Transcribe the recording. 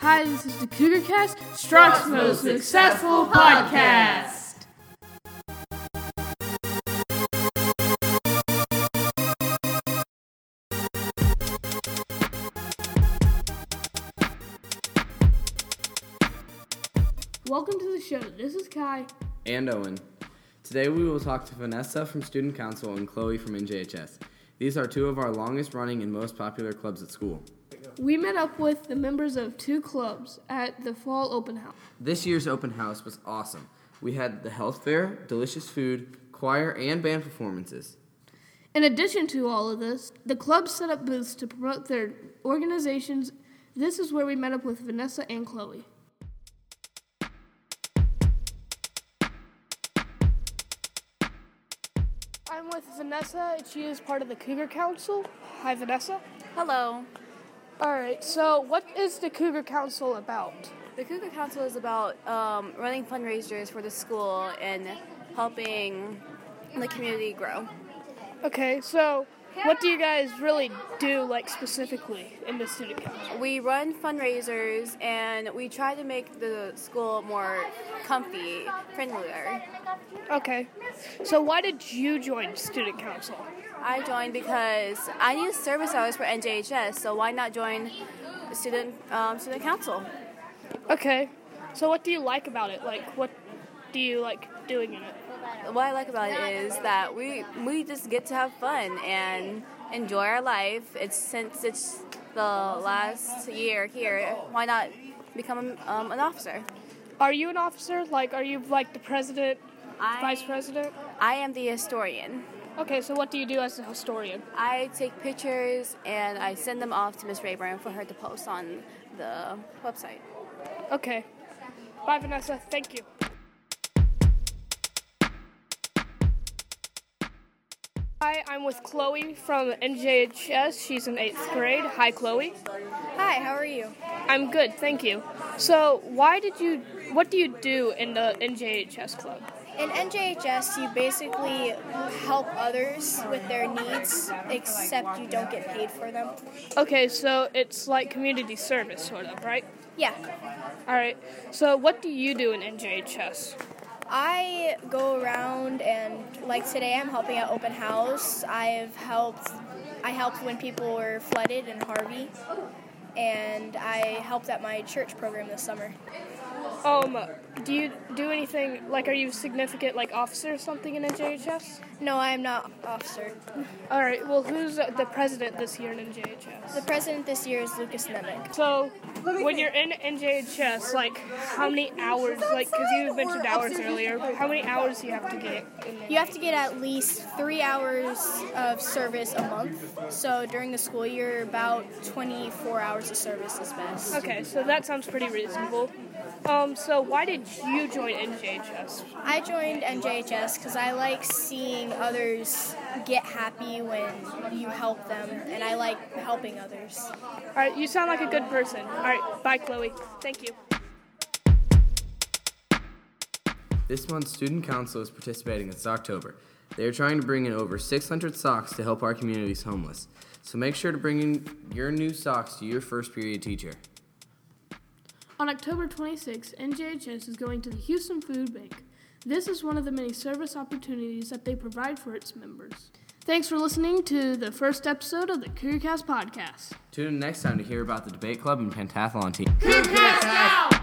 Hi, this is the Cougar Cast, Strock's most successful podcast. Welcome to the show. This is Kai. and Owen. Today we will talk to Vanessa from Student Council and Chloe from NJHS. These are two of our longest running and most popular clubs at school. We met up with the members of two clubs at the fall open house. This year's open house was awesome. We had the health fair, delicious food, choir, and band performances. In addition to all of this, the club set up booths to promote their organizations. This is where we met up with Vanessa and Chloe. I'm with Vanessa. She is part of the Cougar Council. Hi, Vanessa. Hello. All right, so what is the Cougar Council about? The Cougar Council is about um, running fundraisers for the school and helping the community grow. Okay, so what do you guys really do, like specifically, in the student council? We run fundraisers and we try to make the school more comfy, friendlier. Okay, so why did you join student council? I joined because I need service hours for NJHS, so why not join student um, student council? Okay, so what do you like about it? Like, what do you like doing in it? What I like about it is that we we just get to have fun and enjoy our life. It's since it's the last year here. Why not become um, an officer? Are you an officer? Like, are you like the president, I, vice president? I am the historian. Okay, so what do you do as a historian? I take pictures and I send them off to Miss Rayburn for her to post on the website. Okay, bye, Vanessa. Thank you. Hi, I'm with Chloe from NJHS. She's in eighth grade. Hi, Chloe. Hi, how are you? I'm good, thank you. So, why did you? What do you do in the NJHS club? In NJHS, you basically help others with their needs, except you don't get paid for them. Okay, so it's like community service, sort of, right? Yeah. All right. So, what do you do in NJHS? I go around and, like today, I'm helping at open house. I've helped. I helped when people were flooded in Harvey, and I helped at my church program this summer. Um, do you do anything like? Are you a significant like officer or something in NJHS? No, I am not officer. All right. Well, who's the president this year in NJHS? The president this year is Lucas Nemec. So, when you're in NJHS, like how many hours? Like, because you mentioned hours earlier, how many hours do you have to get? You have to get at least three hours of service a month. So during the school year, about 24 hours of service is best. Okay, so that sounds pretty reasonable. Um, so why did you join NJHS? I joined NJHS because I like seeing others get happy when you help them, and I like helping others. All right, you sound like a good person. All right, bye, Chloe. Thank you. This month's Student Council is participating this October. They are trying to bring in over 600 socks to help our community's homeless. So make sure to bring in your new socks to your first period teacher. On October 26th, NJHS is going to the Houston Food Bank. This is one of the many service opportunities that they provide for its members. Thanks for listening to the first episode of the CougarCast podcast. Tune in next time to hear about the debate club and pentathlon team. CougarCast